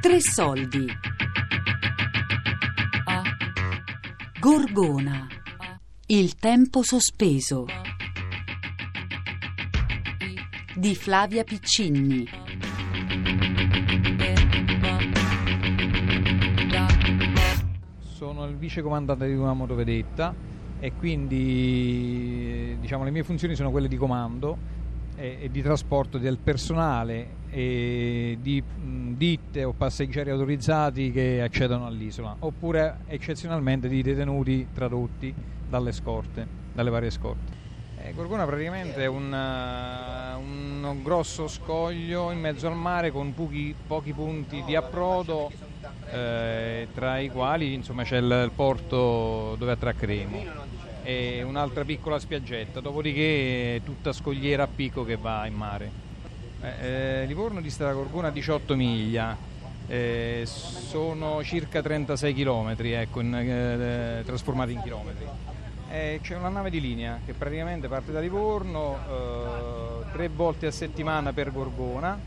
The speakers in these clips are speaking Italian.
Tre soldi. Gorgona. Il tempo sospeso. Di Flavia Piccini. Sono il vice comandante di una motovedetta e quindi diciamo, le mie funzioni sono quelle di comando e, di trasporto del personale e di ditte o passeggeri autorizzati che accedono all'isola, oppure eccezionalmente di detenuti tradotti dalle scorte, dalle varie scorte. Eh, Gorgona praticamente è un, uh, un, grosso scoglio in mezzo al mare con pochi, pochi punti di approdo, eh, tra i quali insomma, c'è il porto dove attraccheremo e un'altra piccola spiaggetta, dopodiché tutta scogliera a picco che va in mare. Eh, eh, Livorno dista da Gorgona 18 miglia, eh, sono circa 36 km ecco, in, eh, trasformati in chilometri. Eh, c'è una nave di linea che praticamente parte da Livorno eh, tre volte a settimana per Gorgona,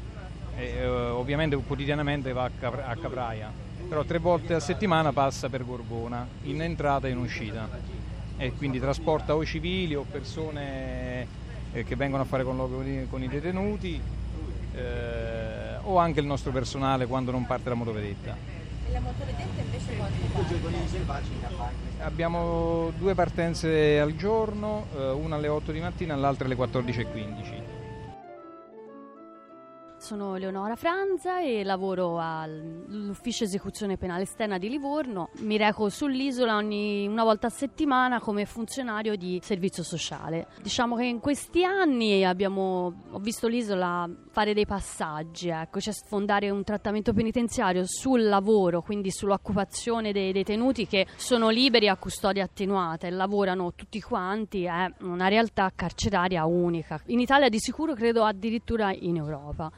ovviamente quotidianamente va a, Capra- a Capraia, però tre volte a settimana passa per Gorgona, in entrata e in uscita e quindi trasporta o civili o persone eh, che vengono a fare colloqui con i detenuti eh, o anche il nostro personale quando non parte la motovedetta. E la motovedetta invece quanto? Abbiamo due partenze al giorno, eh, una alle 8 di mattina e l'altra alle 14.15 sono Leonora Franza e lavoro all'ufficio esecuzione penale esterna di Livorno. Mi reco sull'isola ogni una volta a settimana come funzionario di servizio sociale. Diciamo che in questi anni abbiamo, ho visto l'isola fare dei passaggi, ecco, cioè sfondare un trattamento penitenziario sul lavoro, quindi sull'occupazione dei detenuti che sono liberi a custodia attenuata e lavorano tutti quanti, è una realtà carceraria unica. In Italia di sicuro credo addirittura in Europa.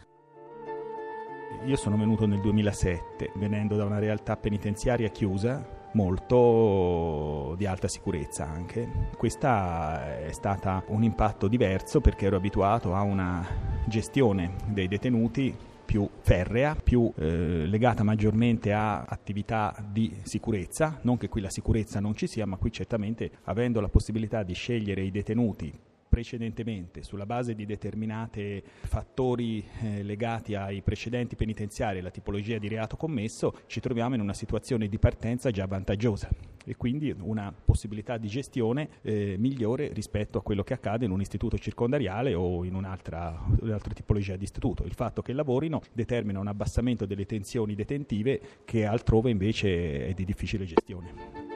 Io sono venuto nel 2007, venendo da una realtà penitenziaria chiusa, molto di alta sicurezza anche. Questa è stata un impatto diverso perché ero abituato a una gestione dei detenuti più ferrea, più eh, legata maggiormente a attività di sicurezza, non che qui la sicurezza non ci sia, ma qui certamente avendo la possibilità di scegliere i detenuti precedentemente sulla base di determinati fattori eh, legati ai precedenti penitenziari e la tipologia di reato commesso, ci troviamo in una situazione di partenza già vantaggiosa e quindi una possibilità di gestione eh, migliore rispetto a quello che accade in un istituto circondariale o in un'altra, un'altra tipologia di istituto. Il fatto che lavorino determina un abbassamento delle tensioni detentive che altrove invece è di difficile gestione.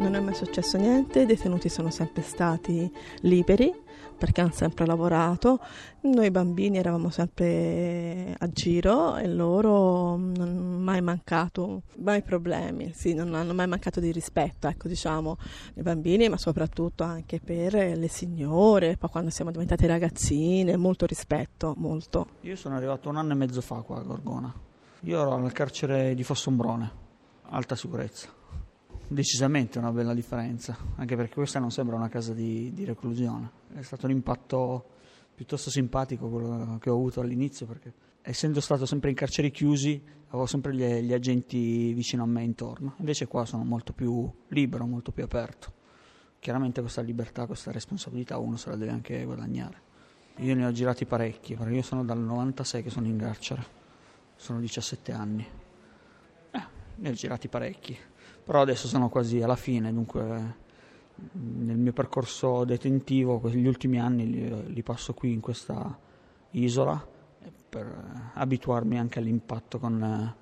Non è mai successo niente, i detenuti sono sempre stati liberi perché hanno sempre lavorato, noi bambini eravamo sempre a giro e loro non hanno mai mancato, mai problemi, sì, non hanno mai mancato di rispetto, ecco diciamo, i bambini ma soprattutto anche per le signore, poi quando siamo diventate ragazzine, molto rispetto, molto. Io sono arrivato un anno e mezzo fa qua a Gorgona, io ero al carcere di Fossombrone, alta sicurezza decisamente una bella differenza, anche perché questa non sembra una casa di, di, reclusione. È stato un impatto piuttosto simpatico quello che ho avuto all'inizio, perché essendo stato sempre in carceri chiusi, avevo sempre gli, gli agenti vicino a me intorno. Invece qua sono molto più libero, molto più aperto. Chiaramente questa libertà, questa responsabilità uno se la deve anche guadagnare. Io ne ho girati parecchi, perché io sono dal 96 che sono in carcere, sono 17 anni. Eh, ne ho girati parecchi però adesso sono quasi alla fine, dunque nel mio percorso detentivo gli ultimi anni li, li passo qui in questa isola per abituarmi anche all'impatto con,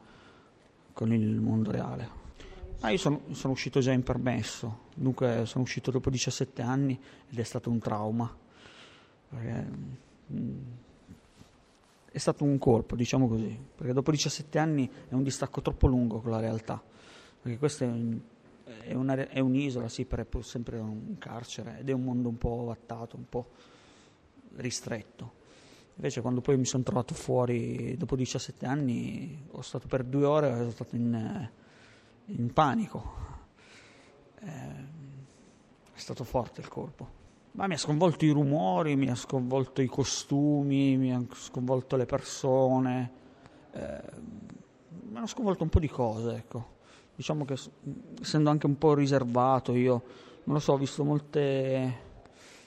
con il mondo reale. Ah, io sono, sono, uscito già in permesso, dunque sono uscito dopo 17 anni ed è stato un trauma. Perché, mm, è stato un colpo, diciamo così, perché dopo 17 anni è un distacco troppo lungo con la realtà perché questa è, un, è, una, è un'isola, sì, però è sempre un carcere ed è un mondo un po' vattato, un po' ristretto. Invece quando poi mi sono trovato fuori dopo 17 anni, ho stato per due ore, sono stato in, in panico. Eh, è stato forte il colpo. Ma mi ha sconvolto i rumori, mi ha sconvolto i costumi, mi ha sconvolto le persone, eh, mi hanno sconvolto un po' di cose, ecco. Diciamo che essendo anche un po' riservato io, non lo so, ho visto molte...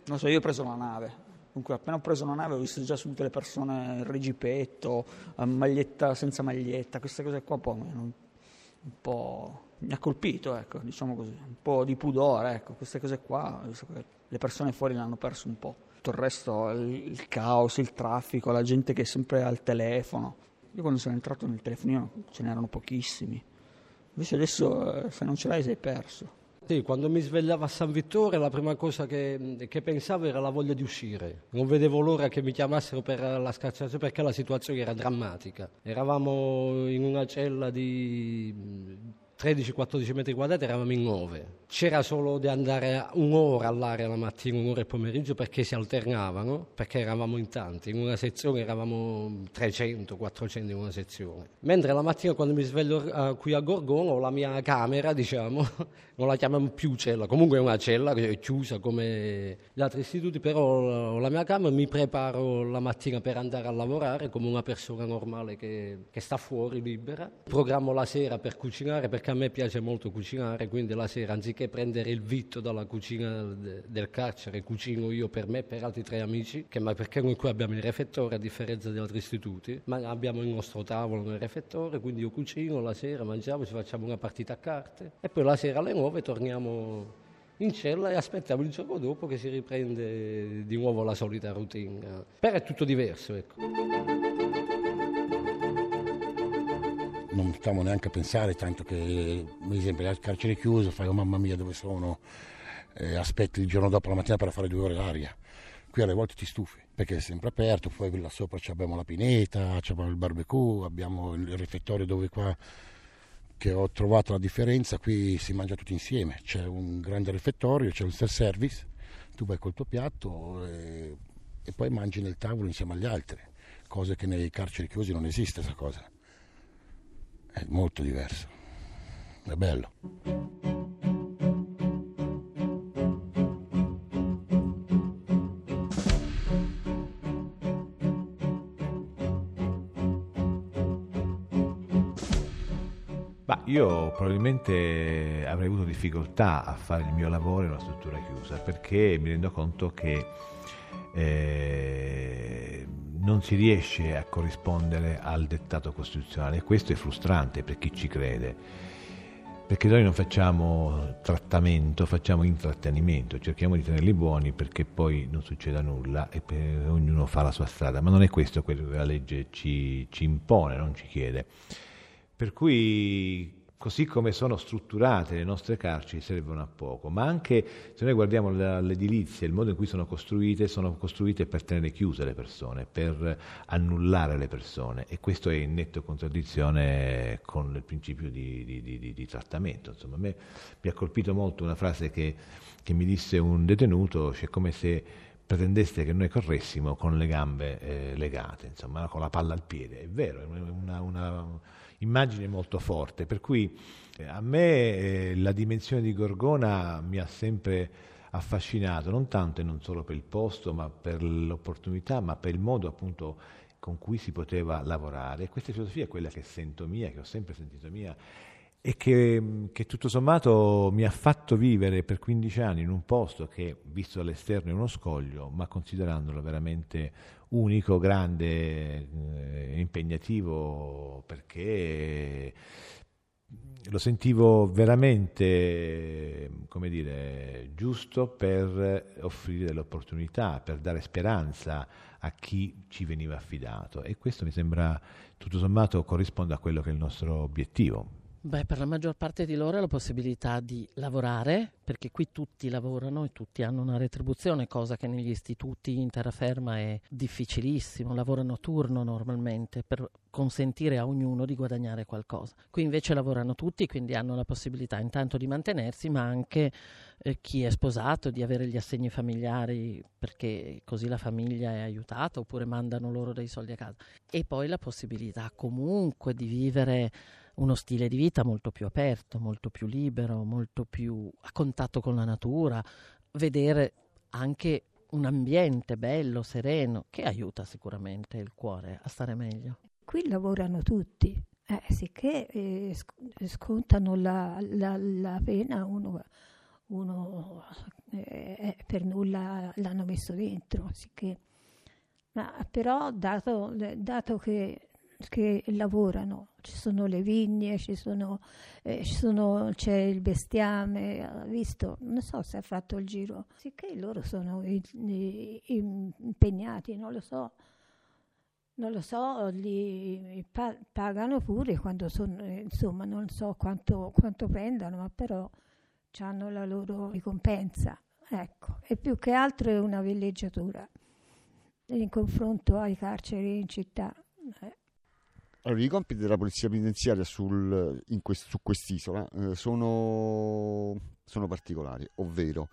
Non lo so, io ho preso la nave, Comunque, appena ho preso una nave ho visto già subito le persone in regipetto, maglietta senza maglietta, queste cose qua poi un, un po' mi ha colpito, ecco, diciamo così, un po' di pudore, ecco, queste cose qua, le persone fuori l'hanno perso un po'. Tutto il resto, il, il caos, il traffico, la gente che è sempre al telefono. Io quando sono entrato nel telefonino ce n'erano pochissimi, invece adesso eh, se non ce l'hai sei perso. Sì, quando mi svegliavo a San Vittore la prima cosa che, che, pensavo era la voglia di uscire. Non vedevo l'ora che mi chiamassero per la scarcerazione perché la situazione era drammatica. Eravamo in una cella di 13-14 metri quadrati eravamo in 9. C'era solo di andare un'ora all'area la mattina, un'ora il pomeriggio perché si alternavano, perché eravamo in tanti. In una sezione eravamo 300-400 in una sezione. Mentre la mattina quando mi sveglio uh, qui a Gorgono la mia camera, diciamo, non la chiamiamo più cella, comunque è una cella è chiusa come gli altri istituti, però la mia camera, mi preparo la mattina per andare a lavorare come una persona normale che, che sta fuori libera. Programmo la sera per cucinare perché a me piace molto cucinare, quindi la sera anziché prendere il vitto dalla cucina del carcere, cucino io per me e per altri tre amici, che, ma perché noi qui abbiamo il refettore a differenza di altri istituti, ma abbiamo il nostro tavolo nel refettore, quindi io cucino la sera, mangiamo, ci facciamo una partita a carte e poi la sera alle nove torniamo in cella e aspettiamo il giorno dopo che si riprende di nuovo la solita routine. Però è tutto diverso, ecco. Non stiamo neanche a pensare, tanto che per esempio al carcere chiuso fai oh mamma mia dove sono, eh, aspetti il giorno dopo la mattina per fare due ore l'aria. Qui alle volte ti stufi perché è sempre aperto, poi là sopra abbiamo la pineta, abbiamo il barbecue, abbiamo il refettorio dove qua che ho trovato la differenza, qui si mangia tutti insieme, c'è un grande refettorio, c'è un self-service, tu vai col tuo piatto e, e poi mangi nel tavolo insieme agli altri, cose che nei carceri chiusi non esiste questa cosa è molto diverso, è bello. Ma io probabilmente avrei avuto difficoltà a fare il mio lavoro in una struttura chiusa perché mi rendo conto che eh, non si riesce a corrispondere al dettato costituzionale e questo è frustrante per chi ci crede, perché noi non facciamo trattamento, facciamo intrattenimento, cerchiamo di tenerli buoni perché poi non succeda nulla e ognuno fa la sua strada, ma non è questo quello che la legge ci, ci impone, non ci chiede. Per cui così come sono strutturate le nostre carceri servono a poco, ma anche se noi guardiamo l'edilizia, il modo in cui sono costruite, sono costruite per tenere chiuse le persone, per annullare le persone e questo è in netto contraddizione con il principio di, di, di, di trattamento. Insomma, a me mi ha colpito molto una frase che, che mi disse un detenuto, cioè come se pretendeste che noi corressimo con le gambe eh, legate, insomma, con la palla al piede. È vero, è una, una immagine molto forte, per cui eh, a me eh, la dimensione di Gorgona mi ha sempre affascinato, non tanto e non solo per il posto, ma per l'opportunità, ma per il modo appunto con cui si poteva lavorare. Questa filosofia è quella che sento mia, che ho sempre sentito mia e che, che, tutto sommato mi ha fatto vivere per 15 anni in un posto che, visto dall'esterno, è uno scoglio, ma considerandolo veramente unico, grande, eh, impegnativo, perché lo sentivo veramente, come dire, giusto per offrire delle opportunità, per dare speranza a chi ci veniva affidato e questo mi sembra tutto sommato corrisponde a quello che è il nostro obiettivo. Beh, per la maggior parte di loro è la possibilità di lavorare, perché qui tutti lavorano e tutti hanno una retribuzione, cosa che negli istituti in terraferma è difficilissimo, lavorano a turno normalmente per consentire a ognuno di guadagnare qualcosa. Qui invece lavorano tutti, quindi hanno la possibilità intanto di mantenersi, ma anche eh, chi è sposato di avere gli assegni familiari perché così la famiglia è aiutata oppure mandano loro dei soldi a casa. E poi la possibilità comunque di vivere uno stile di vita molto più aperto, molto più libero, molto più a contatto con la natura, vedere anche un ambiente bello, sereno, che aiuta sicuramente il cuore a stare meglio. Qui lavorano tutti, eh, sicché eh, scontano la, la, la pena, uno, uno eh, per nulla l'hanno messo dentro, sicché. Ma però dato, dato che che lavorano, ci sono le vigne, ci sono, eh, ci sono, c'è il bestiame, ha visto, non so se ha fatto il giro, sicché loro sono i, i, impegnati, non lo so, non lo so, li pa- pagano pure quando sono, insomma, non so quanto, quanto prendano, ma però hanno la loro ricompensa, ecco, e più che altro è una villeggiatura in confronto ai carceri in città. Eh. Allora, i compiti della polizia penitenziaria sul, quest, su quest'isola eh, sono, sono, particolari, ovvero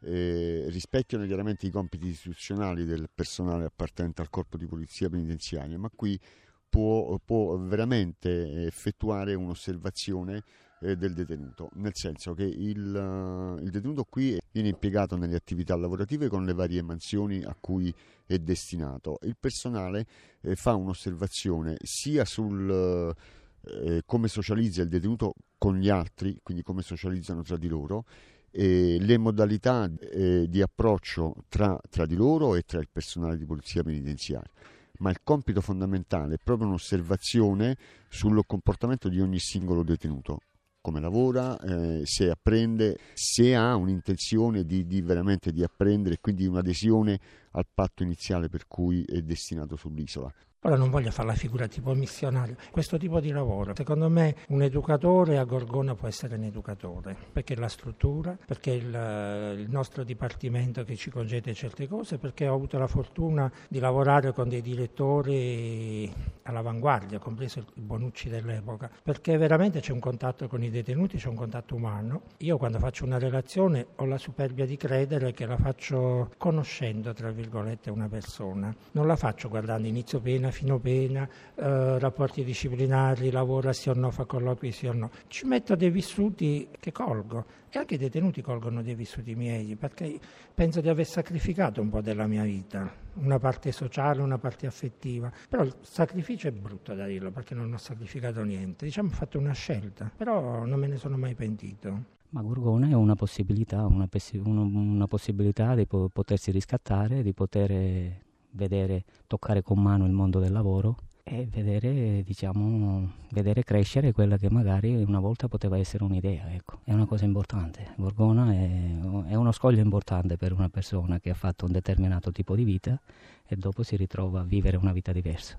eh, rispecchiano chiaramente i compiti istituzionali del personale appartenente al corpo di polizia penitenziaria, ma qui può, può veramente effettuare un'osservazione eh, del detenuto, nel senso che il, il, detenuto qui viene impiegato nelle attività lavorative con le varie mansioni a cui è destinato. Il personale eh, fa un'osservazione sia sul eh, come socializza il detenuto con gli altri, quindi come socializzano tra di loro, e le modalità eh, di approccio tra, tra di loro e tra il personale di polizia penitenziaria ma il compito fondamentale è proprio un'osservazione sul comportamento di ogni singolo detenuto come lavora, eh, se apprende, se ha un'intenzione di, di veramente di apprendere e quindi un'adesione al patto iniziale per cui è destinato sull'isola. Ora non voglio fare la figura tipo missionario, questo tipo di lavoro, secondo me un educatore a Gorgona può essere un educatore, perché la struttura, perché il, il nostro dipartimento che ci concede certe cose, perché ho avuto la fortuna di lavorare con dei direttori all'avanguardia, compreso il Bonucci dell'epoca, perché veramente c'è un contatto con i detenuti, c'è un contatto umano. Io quando faccio una relazione ho la superbia di credere che la faccio conoscendo, tra virgolette, una persona, non la faccio guardando inizio pena, fino pena, eh, rapporti disciplinari, lavora sì o no, fa colloqui sì o no. Ci metto dei vissuti che colgo e anche i detenuti colgono dei vissuti miei perché penso di aver sacrificato un po' della mia vita, una parte sociale, una parte affettiva, però il sacrificio è brutto da dirlo perché non ho sacrificato niente, diciamo ho fatto una scelta, però non me ne sono mai pentito. Ma Gorgona è una possibilità, una, una possibilità di potersi riscattare, di poter vedere, toccare con mano il mondo del lavoro e vedere, diciamo, vedere crescere quella che magari una volta poteva essere un'idea. Ecco. È una cosa importante. Gorgona è, è, uno scoglio importante per una persona che ha fatto un determinato tipo di vita e dopo si ritrova a vivere una vita diversa.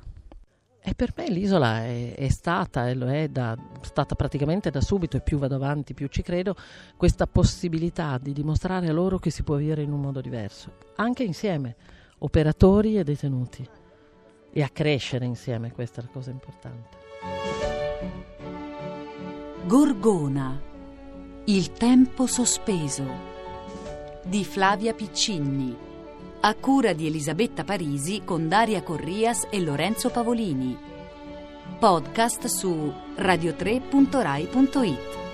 E per me l'isola è, è stata, e lo è da, stata praticamente da subito, e più vado avanti più ci credo, questa possibilità di dimostrare a loro che si può vivere in un modo diverso, anche insieme operatori e detenuti e a crescere insieme, questa è la cosa importante. Gorgona, il tempo sospeso di Flavia Piccinni, a cura di Elisabetta Parisi con Daria Corrias e Lorenzo Pavolini. Podcast su radiotre.rai.it